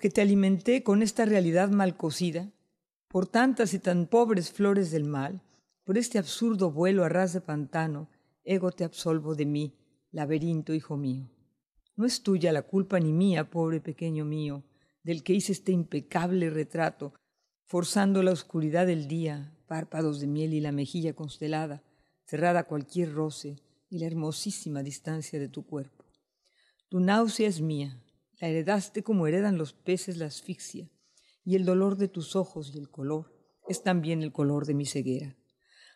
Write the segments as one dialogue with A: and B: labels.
A: Porque te alimenté con esta realidad mal cocida, por tantas y tan pobres flores del mal, por este absurdo vuelo a ras de pantano, ego te absolvo de mí, laberinto hijo mío. No es tuya la culpa ni mía, pobre pequeño mío, del que hice este impecable retrato, forzando la oscuridad del día, párpados de miel y la mejilla constelada, cerrada cualquier roce y la hermosísima distancia de tu cuerpo. Tu náusea es mía, la heredaste como heredan los peces la asfixia, y el dolor de tus ojos y el color es también el color de mi ceguera,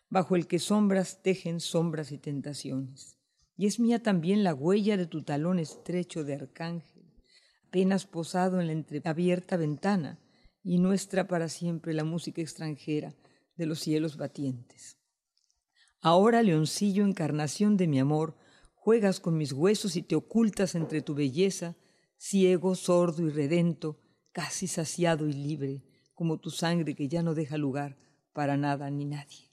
A: bajo el que sombras tejen sombras y tentaciones. Y es mía también la huella de tu talón estrecho de arcángel, apenas posado en la entreabierta ventana, y nuestra para siempre la música extranjera de los cielos batientes. Ahora, leoncillo, encarnación de mi amor, juegas con mis huesos y te ocultas entre tu belleza, ciego, sordo y redento, casi saciado y libre, como tu sangre que ya no deja lugar para nada ni nadie.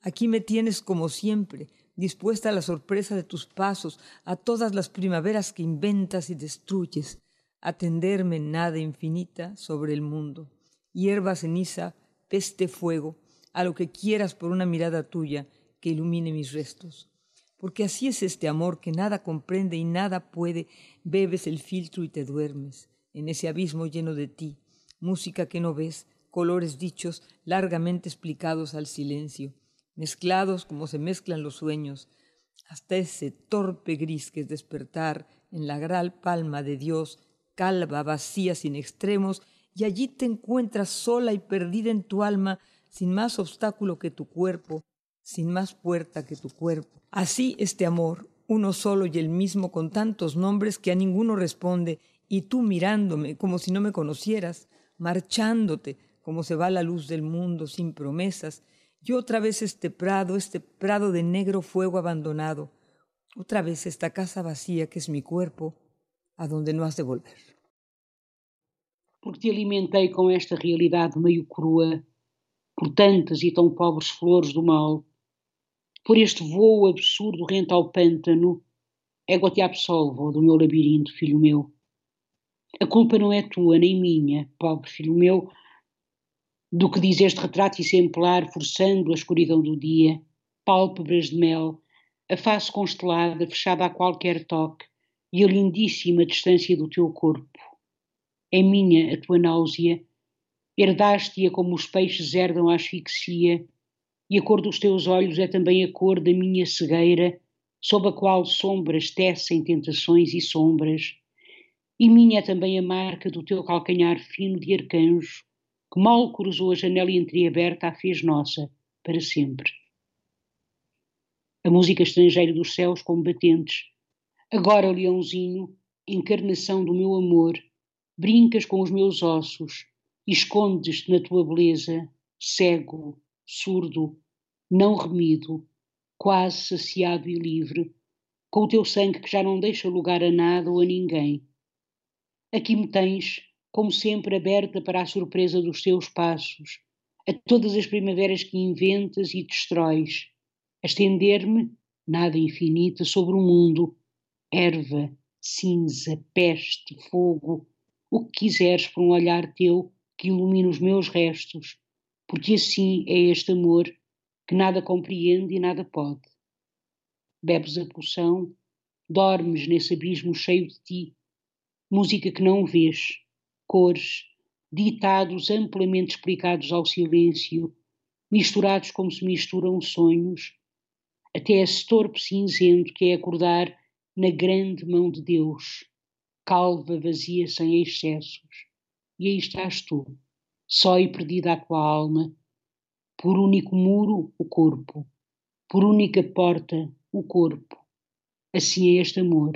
A: Aquí me tienes como siempre, dispuesta a la sorpresa de tus pasos, a todas las primaveras que inventas y destruyes, a tenderme en nada infinita sobre el mundo, hierba ceniza, peste fuego, a lo que quieras por una mirada tuya que ilumine mis restos porque así es este amor que nada comprende y nada puede, bebes el filtro y te duermes en ese abismo lleno de ti, música que no ves, colores dichos largamente explicados al silencio, mezclados como se mezclan los sueños, hasta ese torpe gris que es despertar en la gran palma de Dios, calva, vacía, sin extremos, y allí te encuentras sola y perdida en tu alma, sin más obstáculo que tu cuerpo, sin más puerta que tu cuerpo. Así este amor, uno solo y el mismo con tantos nombres que a ninguno responde, y tú mirándome como si no me conocieras, marchándote como se va la luz del mundo sin promesas, y otra vez este prado, este prado de negro fuego abandonado, otra vez esta casa vacía que es mi cuerpo, a donde no has de volver.
B: Porque te alimentei com esta realidade meio crua, por tantas e tão pobres flores do mal, por este voo absurdo rente ao pântano, égua te absolvo do meu labirinto, filho meu. A culpa não é tua nem minha, pobre filho meu, do que diz este retrato exemplar, forçando a escuridão do dia, pálpebras de mel, a face constelada, fechada a qualquer toque, e a lindíssima distância do teu corpo. É minha a tua náusea, herdaste-a como os peixes herdam a asfixia, e a cor dos teus olhos é também a cor da minha cegueira, sob a qual sombras tecem tentações e sombras, e minha é também a marca do teu calcanhar fino de arcanjo, que mal cruzou a janela entreaberta a fez nossa, para sempre. A música estrangeira dos céus combatentes, agora, leãozinho, encarnação do meu amor, brincas com os meus ossos, escondes-te na tua beleza, cego, surdo, não remido, quase saciado e livre, com o teu sangue que já não deixa lugar a nada ou a ninguém. Aqui me tens, como sempre, aberta para a surpresa dos teus passos, a todas as primaveras que inventas e destróis, a estender-me, nada infinita, sobre o mundo, erva, cinza, peste, fogo, o que quiseres por um olhar teu que ilumine os meus restos, porque assim é este amor que nada compreende e nada pode. Bebes a poção, dormes nesse abismo cheio de ti, música que não vês, cores, ditados amplamente explicados ao silêncio, misturados como se misturam sonhos, até esse torpe cinzento que é acordar na grande mão de Deus, calva, vazia, sem excessos. E aí estás tu, só e perdida a alma, por único muro o corpo, por única porta o corpo. Assim é este amor,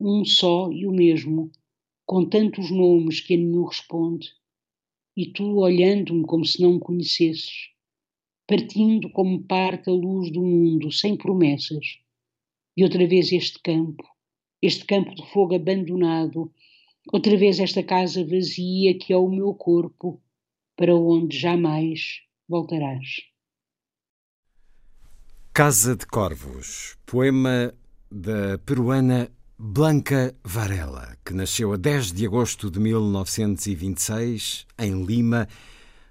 B: um só e o mesmo, com tantos nomes que a nenhum responde, e tu olhando-me como se não me conhecesses, partindo como parte a luz do mundo, sem promessas. E outra vez este campo, este campo de fogo abandonado, outra vez esta casa vazia que é o meu corpo, para onde jamais voltarás.
C: Casa de Corvos, poema da peruana Blanca Varela, que nasceu a 10 de agosto de 1926 em Lima,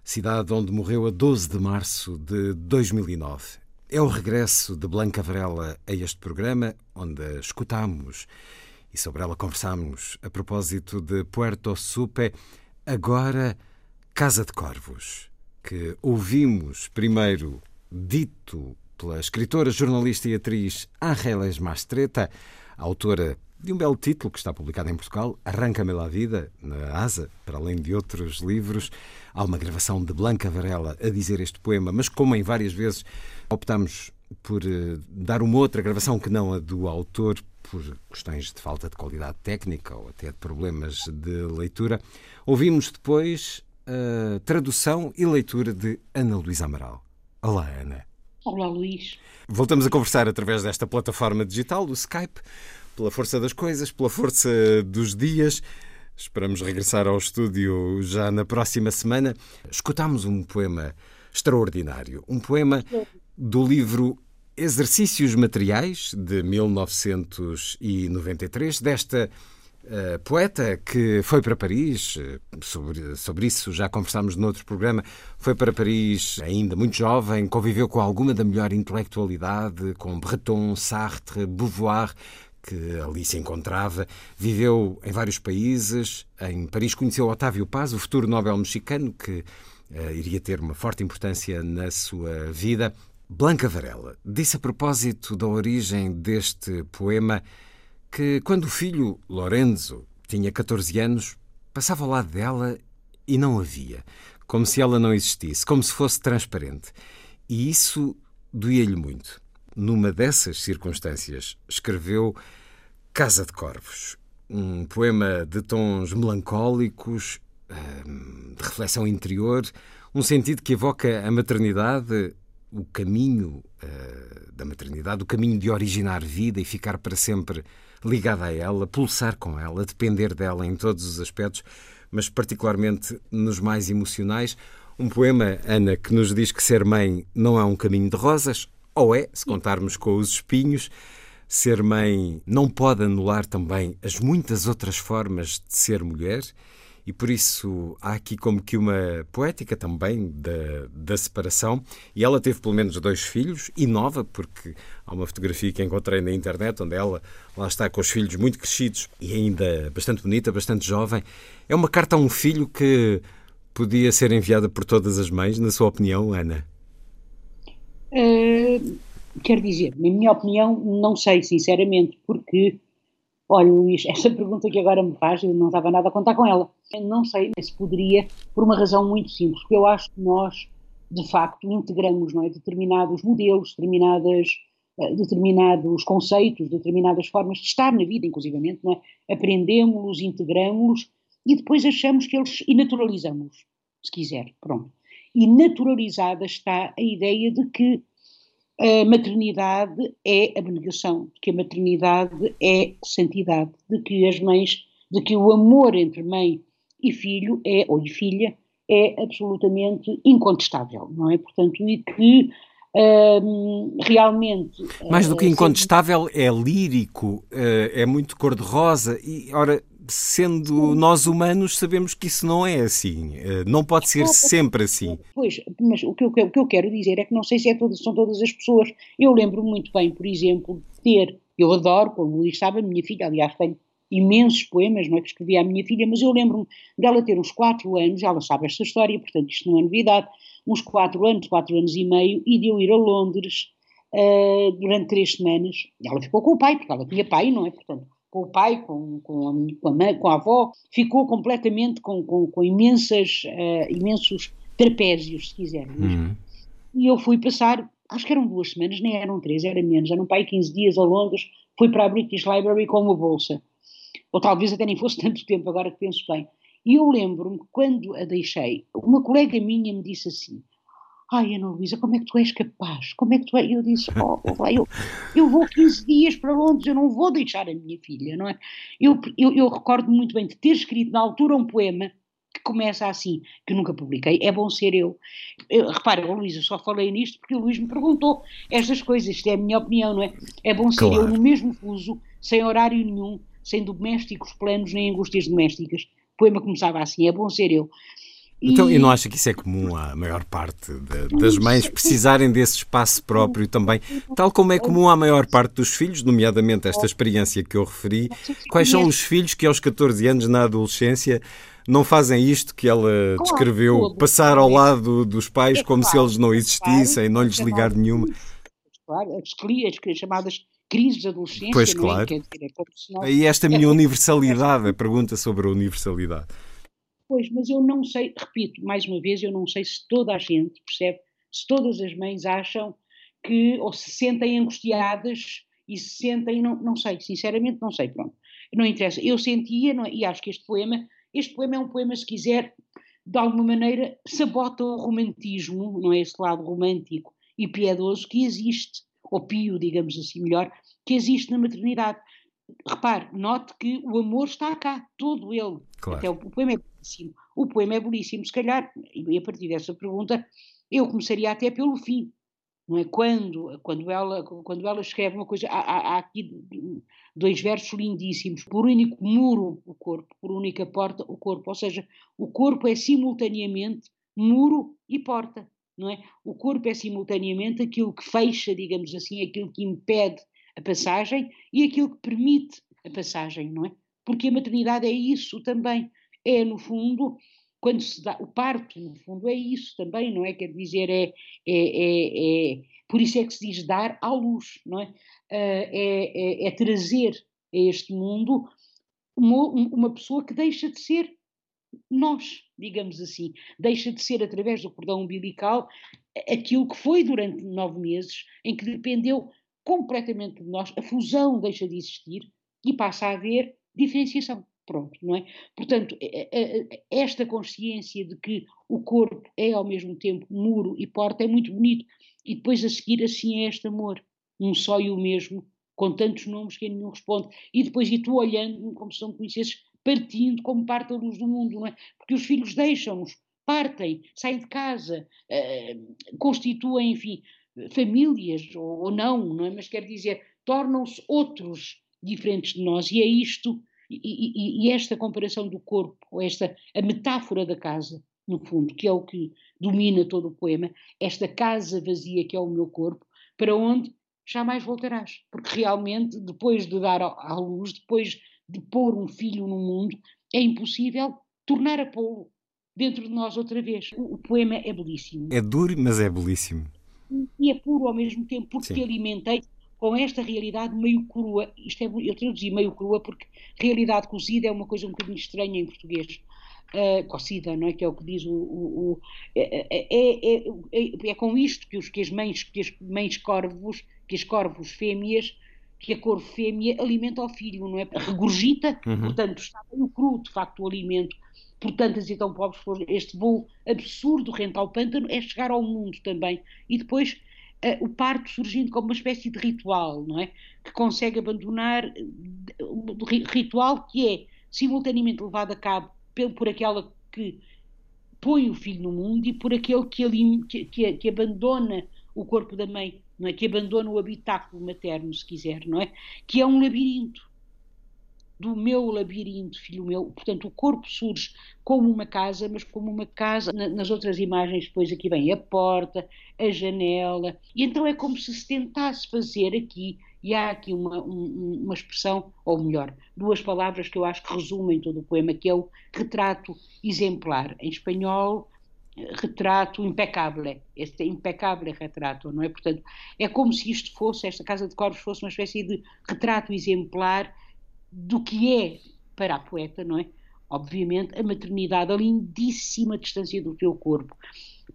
C: cidade onde morreu a 12 de março de 2009. É o regresso de Blanca Varela a este programa, onde a escutamos e sobre ela conversamos a propósito de Puerto Supe, agora Casa de Corvos, que ouvimos primeiro dito pela escritora, jornalista e atriz Ángeles Mastreta, autora de um belo título que está publicado em Portugal, Arranca-me la Vida, na Asa, para além de outros livros. Há uma gravação de Blanca Varela a dizer este poema, mas como em várias vezes optamos por uh, dar uma outra gravação que não a do autor, por questões de falta de qualidade técnica ou até de problemas de leitura, ouvimos depois a tradução e leitura de Ana Luísa Amaral. Olá, Ana.
B: Olá, Luís.
C: Voltamos a conversar através desta plataforma digital, do Skype, pela força das coisas, pela força dos dias. Esperamos regressar ao estúdio já na próxima semana. Escutámos um poema extraordinário, um poema do livro Exercícios Materiais, de 1993, desta Uh, poeta que foi para Paris, eh, sobre, sobre isso já conversámos noutro programa, foi para Paris ainda muito jovem, conviveu com alguma da melhor intelectualidade, com Breton, Sartre, Beauvoir, que ali se encontrava, viveu em vários países, em Paris conheceu Otávio Paz, o futuro Nobel mexicano, que uh, iria ter uma forte importância na sua vida. Blanca Varela disse a propósito da origem deste poema que, quando o filho, Lorenzo, tinha 14 anos, passava ao lado dela e não a via, como se ela não existisse, como se fosse transparente. E isso doía-lhe muito. Numa dessas circunstâncias, escreveu Casa de Corvos, um poema de tons melancólicos, hum, de reflexão interior, um sentido que evoca a maternidade, o caminho uh, da maternidade, o caminho de originar vida e ficar para sempre ligada a ela, pulsar com ela, depender dela em todos os aspectos, mas particularmente nos mais emocionais. Um poema, Ana, que nos diz que ser mãe não é um caminho de rosas, ou é, se contarmos com os espinhos. Ser mãe não pode anular também as muitas outras formas de ser mulher e por isso há aqui como que uma poética também da, da separação. E ela teve pelo menos dois filhos, e nova, porque há uma fotografia que encontrei na internet onde ela lá está com os filhos muito crescidos e ainda bastante bonita, bastante jovem. É uma carta a um filho que podia ser enviada por todas as mães, na sua opinião, Ana?
B: Uh, quer dizer, na minha opinião, não sei, sinceramente, porque Olha, Luís, essa pergunta que agora me faz, eu não estava nada a contar com ela. Eu não sei se poderia, por uma razão muito simples, porque eu acho que nós, de facto, integramos não é, determinados modelos, determinadas, uh, determinados conceitos, determinadas formas de estar na vida, inclusivamente, não é? aprendemos-los, integramos-los e depois achamos que eles, e naturalizamos, se quiser, pronto. E naturalizada está a ideia de que a maternidade é abnegação, de que a maternidade é santidade, de que as mães, de que o amor entre mãe e filho é, ou e filha, é absolutamente incontestável, não é? Portanto, e que hum, realmente.
C: Mais do que eh, incontestável, é lírico, eh, é muito cor-de-rosa, e ora, sendo nós humanos, sabemos que isso não é assim. Eh, não pode ser sempre assim.
B: Pois, mas o que eu, o que eu quero dizer é que não sei se é todas, são todas as pessoas. Eu lembro muito bem, por exemplo, de ter, eu adoro, como o Luís sabe, a minha filha, aliás, tenho imensos poemas não é, que escrevi à minha filha, mas eu lembro-me dela ter uns 4 anos, ela sabe esta história, portanto isto não é novidade, uns 4 anos, 4 anos e meio, e de eu ir a Londres uh, durante 3 semanas. Ela ficou com o pai, porque ela tinha pai, não é? Portanto, com o pai, com, com, a, com, a, mãe, com a avó, ficou completamente com, com, com imensas, uh, imensos trapézios, se quiser. Uhum. E eu fui passar, acho que eram duas semanas, nem eram três, era menos, eram pai 15 dias a Londres, fui para a British Library com uma bolsa. Ou talvez até nem fosse tanto tempo, agora que penso bem. E eu lembro-me quando a deixei, uma colega minha me disse assim: Ai, Ana Luísa, como é que tu és capaz? Como é que tu és? Eu disse: oh, eu, eu vou 15 dias para Londres, eu não vou deixar a minha filha, não é? Eu, eu, eu recordo muito bem de ter escrito na altura um poema que começa assim, que nunca publiquei, é bom ser eu. eu repara, Luísa, só falei nisto porque o Luís me perguntou estas coisas, isto é a minha opinião, não é? É bom ser claro. eu no mesmo fuso, sem horário nenhum, sem domésticos planos nem angústias domésticas. O poema começava assim, é bom ser eu.
C: Então, e não acha que isso é comum à maior parte de, das mães precisarem desse espaço próprio também, tal como é comum à maior parte dos filhos, nomeadamente esta experiência que eu referi? Quais são os filhos que aos 14 anos na adolescência não fazem isto que ela descreveu, passar ao lado dos pais como se eles não existissem, não lhes ligar nenhuma?
B: Claro, as chamadas crises de adolescência.
C: Pois, claro. É? E esta minha universalidade, a pergunta sobre a universalidade.
B: Pois, mas eu não sei, repito, mais uma vez, eu não sei se toda a gente percebe, se todas as mães acham que, ou se sentem angustiadas e se sentem, não, não sei, sinceramente não sei, pronto. Não interessa. Eu sentia, não, é, e acho que este poema, este poema é um poema, se quiser, de alguma maneira, sabota o romantismo, não é esse lado romântico e piedoso que existe, ou pio, digamos assim melhor, que existe na maternidade repare, note que o amor está cá, todo ele. Claro. Até o, o, poema é belíssimo. O poema é belíssimo. Se calhar, e a partir dessa pergunta, eu começaria até pelo fim. Não é? Quando, quando, ela, quando ela escreve uma coisa, há, há aqui dois versos lindíssimos. Por único muro, o corpo, por única porta, o corpo. Ou seja, o corpo é simultaneamente muro e porta. Não é? O corpo é simultaneamente aquilo que fecha, digamos assim, aquilo que impede a passagem e aquilo que permite a passagem, não é? Porque a maternidade é isso também. É, no fundo, quando se dá. O parto, no fundo, é isso também, não é? Quer dizer, é, é, é, é por isso é que se diz dar à luz, não é? Ah, é, é, é trazer a este mundo uma, uma pessoa que deixa de ser nós, digamos assim, deixa de ser através do cordão umbilical aquilo que foi durante nove meses, em que dependeu completamente de nós, a fusão deixa de existir e passa a haver diferenciação. Pronto, não é? Portanto, esta consciência de que o corpo é ao mesmo tempo muro e porta é muito bonito. E depois a seguir, assim é este amor, um só e o mesmo, com tantos nomes que nenhum responde. E depois, e tu olhando, como se não conhecesses, partindo como parte da luz do mundo, não é? Porque os filhos deixam-nos, partem, saem de casa, uh, constituem, enfim, famílias ou, ou não, não é? Mas quer dizer, tornam-se outros diferentes de nós e é isto e, e, e, esta comparação do corpo, ou esta a metáfora da casa, no fundo, que é o que domina todo o poema, esta casa vazia que é o meu corpo, para onde jamais voltarás, porque realmente depois de dar à luz, depois de pôr um filho no mundo, é impossível tornar a pô-lo dentro de nós outra vez. O, o poema é belíssimo.
C: É duro, mas é belíssimo
B: e é puro ao mesmo tempo, porque Sim. te alimentei com esta realidade meio crua. Isto é, eu traduzi meio crua porque realidade cozida é uma coisa um bocadinho estranha em português. Uh, cocida, não é? Que é o que diz o. o, o é, é, é, é, com isto que, os, que as mães, que as mães corvos, que as corvos fêmeas, que a corvo fêmea alimenta o filho, não é? Regurgita, uhum. portanto, está bem cru, de facto, o alimento por tantas e tão pobres este voo absurdo rente ao pântano é chegar ao mundo também. E depois uh, o parto surgindo como uma espécie de ritual, não é? Que consegue abandonar um ritual que é simultaneamente levado a cabo por aquela que põe o filho no mundo e por aquele que, ali, que, que, que abandona o corpo da mãe, não é? Que abandona o habitáculo materno, se quiser, não é? Que é um labirinto do meu labirinto, filho meu. Portanto, o corpo surge como uma casa, mas como uma casa. Nas outras imagens, depois aqui vem a porta, a janela. E então é como se se tentasse fazer aqui, e há aqui uma, um, uma expressão, ou melhor, duas palavras que eu acho que resumem todo o poema, que é o retrato exemplar. Em espanhol, retrato impecável, este impecável retrato, não é? Portanto, é como se isto fosse, esta Casa de Corvos fosse uma espécie de retrato exemplar do que é para a poeta, não é? Obviamente, a maternidade, a lindíssima distância do teu corpo,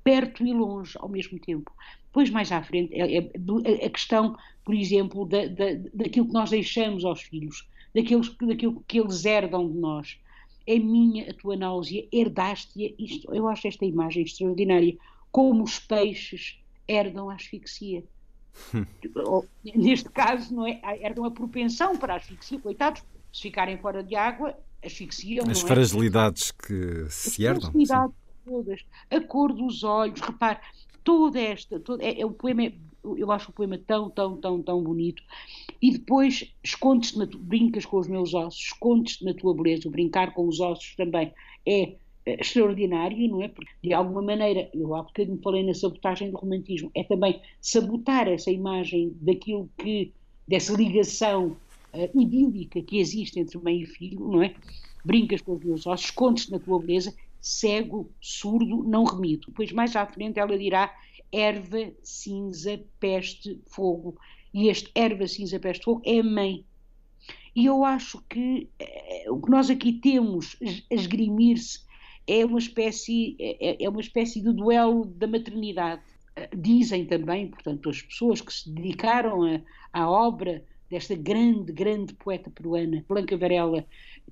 B: perto e longe ao mesmo tempo. Depois, mais à frente, é, é a questão, por exemplo, da, da, daquilo que nós deixamos aos filhos, daquilo, daquilo que eles herdam de nós. É minha a tua náusea, herdaste-a. Eu acho esta imagem extraordinária. Como os peixes herdam a asfixia. Neste caso, não é? herdam a propensão para a asfixia, coitados, se ficarem fora de água, asfixiam.
C: As
B: é?
C: fragilidades que se herdam. As fragilidades
B: todas, a cor dos olhos, repare, toda esta, toda, é, é um poema, eu acho o poema tão, tão, tão, tão bonito. E depois escondes-te, brincas com os meus ossos, escondes-te na tua beleza, o brincar com os ossos também é extraordinário, não é? Porque, de alguma maneira, eu há bocadinho falei na sabotagem do romantismo, é também sabotar essa imagem daquilo que, dessa ligação uh, idílica que existe entre mãe e filho, não é? Brincas com os meus ossos, escondes na tua beleza, cego, surdo, não remido. Depois, mais à frente, ela dirá erva, cinza, peste, fogo. E este erva, cinza, peste, fogo é a mãe. E eu acho que uh, o que nós aqui temos a esgrimir-se é uma espécie, é, é uma espécie de duelo da maternidade. Dizem também, portanto, as pessoas que se dedicaram a, à obra desta grande, grande poeta peruana, Blanca Varela,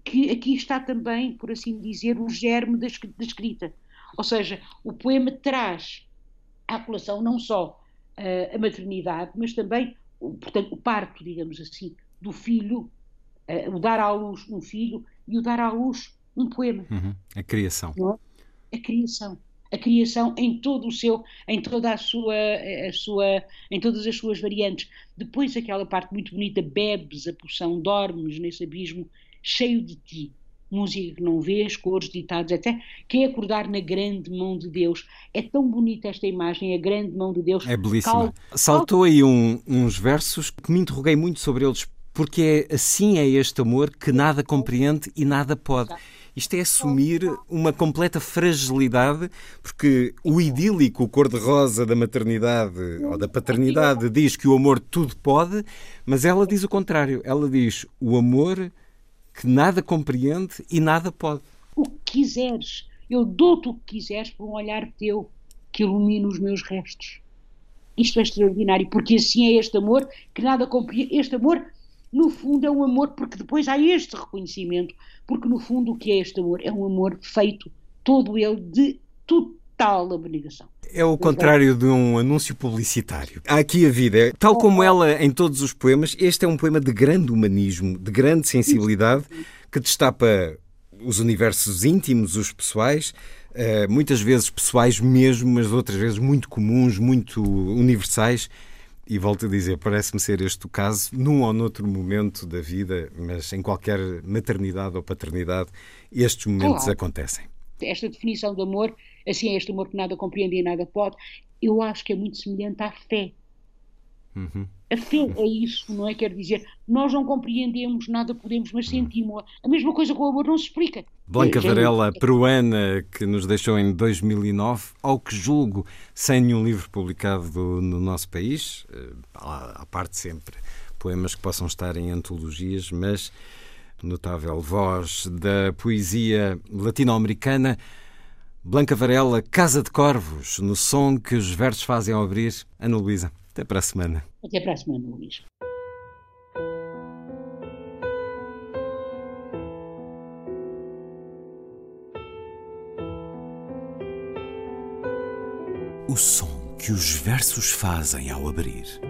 B: que aqui está também, por assim dizer, o germe da, da escrita. Ou seja, o poema traz à colação não só uh, a maternidade, mas também, o, portanto, o parto, digamos assim, do filho, uh, o dar à luz um filho e o dar à luz um poema.
C: Uhum. A criação.
B: É? A criação. A criação em todo o seu, em toda a sua, a sua, em todas as suas variantes. Depois aquela parte muito bonita, bebes a poção, dormes nesse abismo cheio de ti. Música que não vês, cores, ditados, etc. Que é acordar na grande mão de Deus. É tão bonita esta imagem, a grande mão de Deus.
C: É belíssima. Cal... Saltou aí um, uns versos que me interroguei muito sobre eles, porque é, assim é este amor que nada compreende e nada pode. Isto é assumir uma completa fragilidade, porque o idílico cor-de-rosa da maternidade ou da paternidade diz que o amor tudo pode, mas ela diz o contrário. Ela diz o amor que nada compreende e nada pode.
B: O que quiseres. Eu dou-te o que quiseres por um olhar teu que ilumina os meus restos. Isto é extraordinário, porque assim é este amor que nada compreende. Este amor no fundo é um amor, porque depois há este reconhecimento, porque no fundo o que é este amor? É um amor feito, todo ele, de total abnegação.
C: É o contrário de um anúncio publicitário. Há aqui a vida. Tal como ela em todos os poemas, este é um poema de grande humanismo, de grande sensibilidade, que destapa os universos íntimos, os pessoais, eh, muitas vezes pessoais mesmo, mas outras vezes muito comuns, muito universais e volto a dizer, parece-me ser este o caso, num ou noutro momento da vida, mas em qualquer maternidade ou paternidade, estes momentos claro. acontecem.
B: Esta definição de amor, assim é este amor que nada compreende e nada pode, eu acho que é muito semelhante à fé. Uhum. A fé é isso, não é? Quer dizer, nós não compreendemos, nada podemos, mas sentimos. A mesma coisa com o amor não se explica.
C: Blanca Varela, peruana, que nos deixou em 2009, ao que julgo, sem nenhum livro publicado no nosso país, eh, à parte sempre poemas que possam estar em antologias, mas notável voz da poesia latino-americana. Blanca Varela, Casa de Corvos, no som que os versos fazem ao abrir. Ana Luísa. Até para a semana.
B: Até para a semana, Luís.
C: O som que os versos fazem ao abrir.